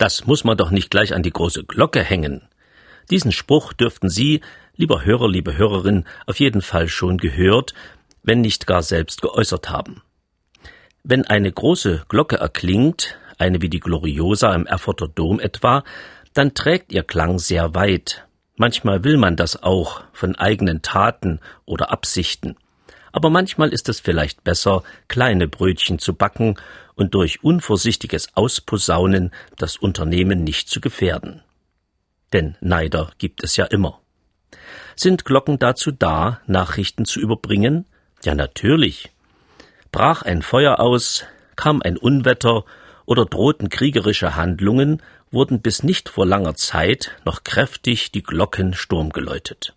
Das muss man doch nicht gleich an die große Glocke hängen. Diesen Spruch dürften Sie, lieber Hörer, liebe Hörerin, auf jeden Fall schon gehört, wenn nicht gar selbst geäußert haben. Wenn eine große Glocke erklingt, eine wie die Gloriosa im Erfurter Dom etwa, dann trägt ihr Klang sehr weit. Manchmal will man das auch von eigenen Taten oder Absichten. Aber manchmal ist es vielleicht besser, kleine Brötchen zu backen und durch unvorsichtiges Ausposaunen das Unternehmen nicht zu gefährden. Denn Neider gibt es ja immer. Sind Glocken dazu da, Nachrichten zu überbringen? Ja, natürlich. Brach ein Feuer aus, kam ein Unwetter oder drohten kriegerische Handlungen, wurden bis nicht vor langer Zeit noch kräftig die Glocken Sturm geläutet.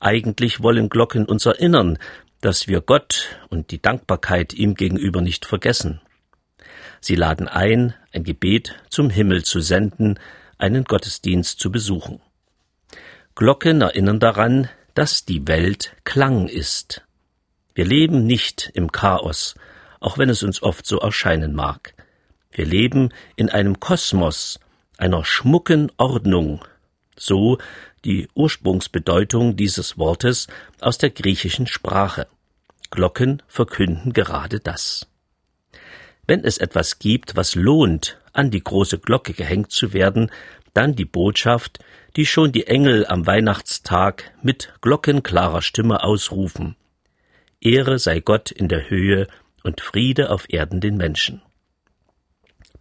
Eigentlich wollen Glocken uns erinnern, dass wir Gott und die Dankbarkeit ihm gegenüber nicht vergessen. Sie laden ein, ein Gebet zum Himmel zu senden, einen Gottesdienst zu besuchen. Glocken erinnern daran, dass die Welt Klang ist. Wir leben nicht im Chaos, auch wenn es uns oft so erscheinen mag. Wir leben in einem Kosmos, einer schmucken Ordnung, so die Ursprungsbedeutung dieses Wortes aus der griechischen Sprache. Glocken verkünden gerade das. Wenn es etwas gibt, was lohnt, an die große Glocke gehängt zu werden, dann die Botschaft, die schon die Engel am Weihnachtstag mit glockenklarer Stimme ausrufen. Ehre sei Gott in der Höhe und Friede auf Erden den Menschen.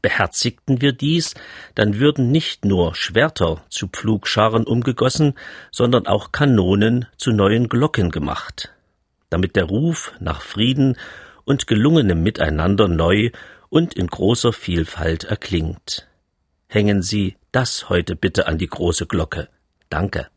Beherzigten wir dies, dann würden nicht nur Schwerter zu Pflugscharen umgegossen, sondern auch Kanonen zu neuen Glocken gemacht, damit der Ruf nach Frieden und gelungenem Miteinander neu und in großer Vielfalt erklingt. Hängen Sie das heute bitte an die große Glocke. Danke.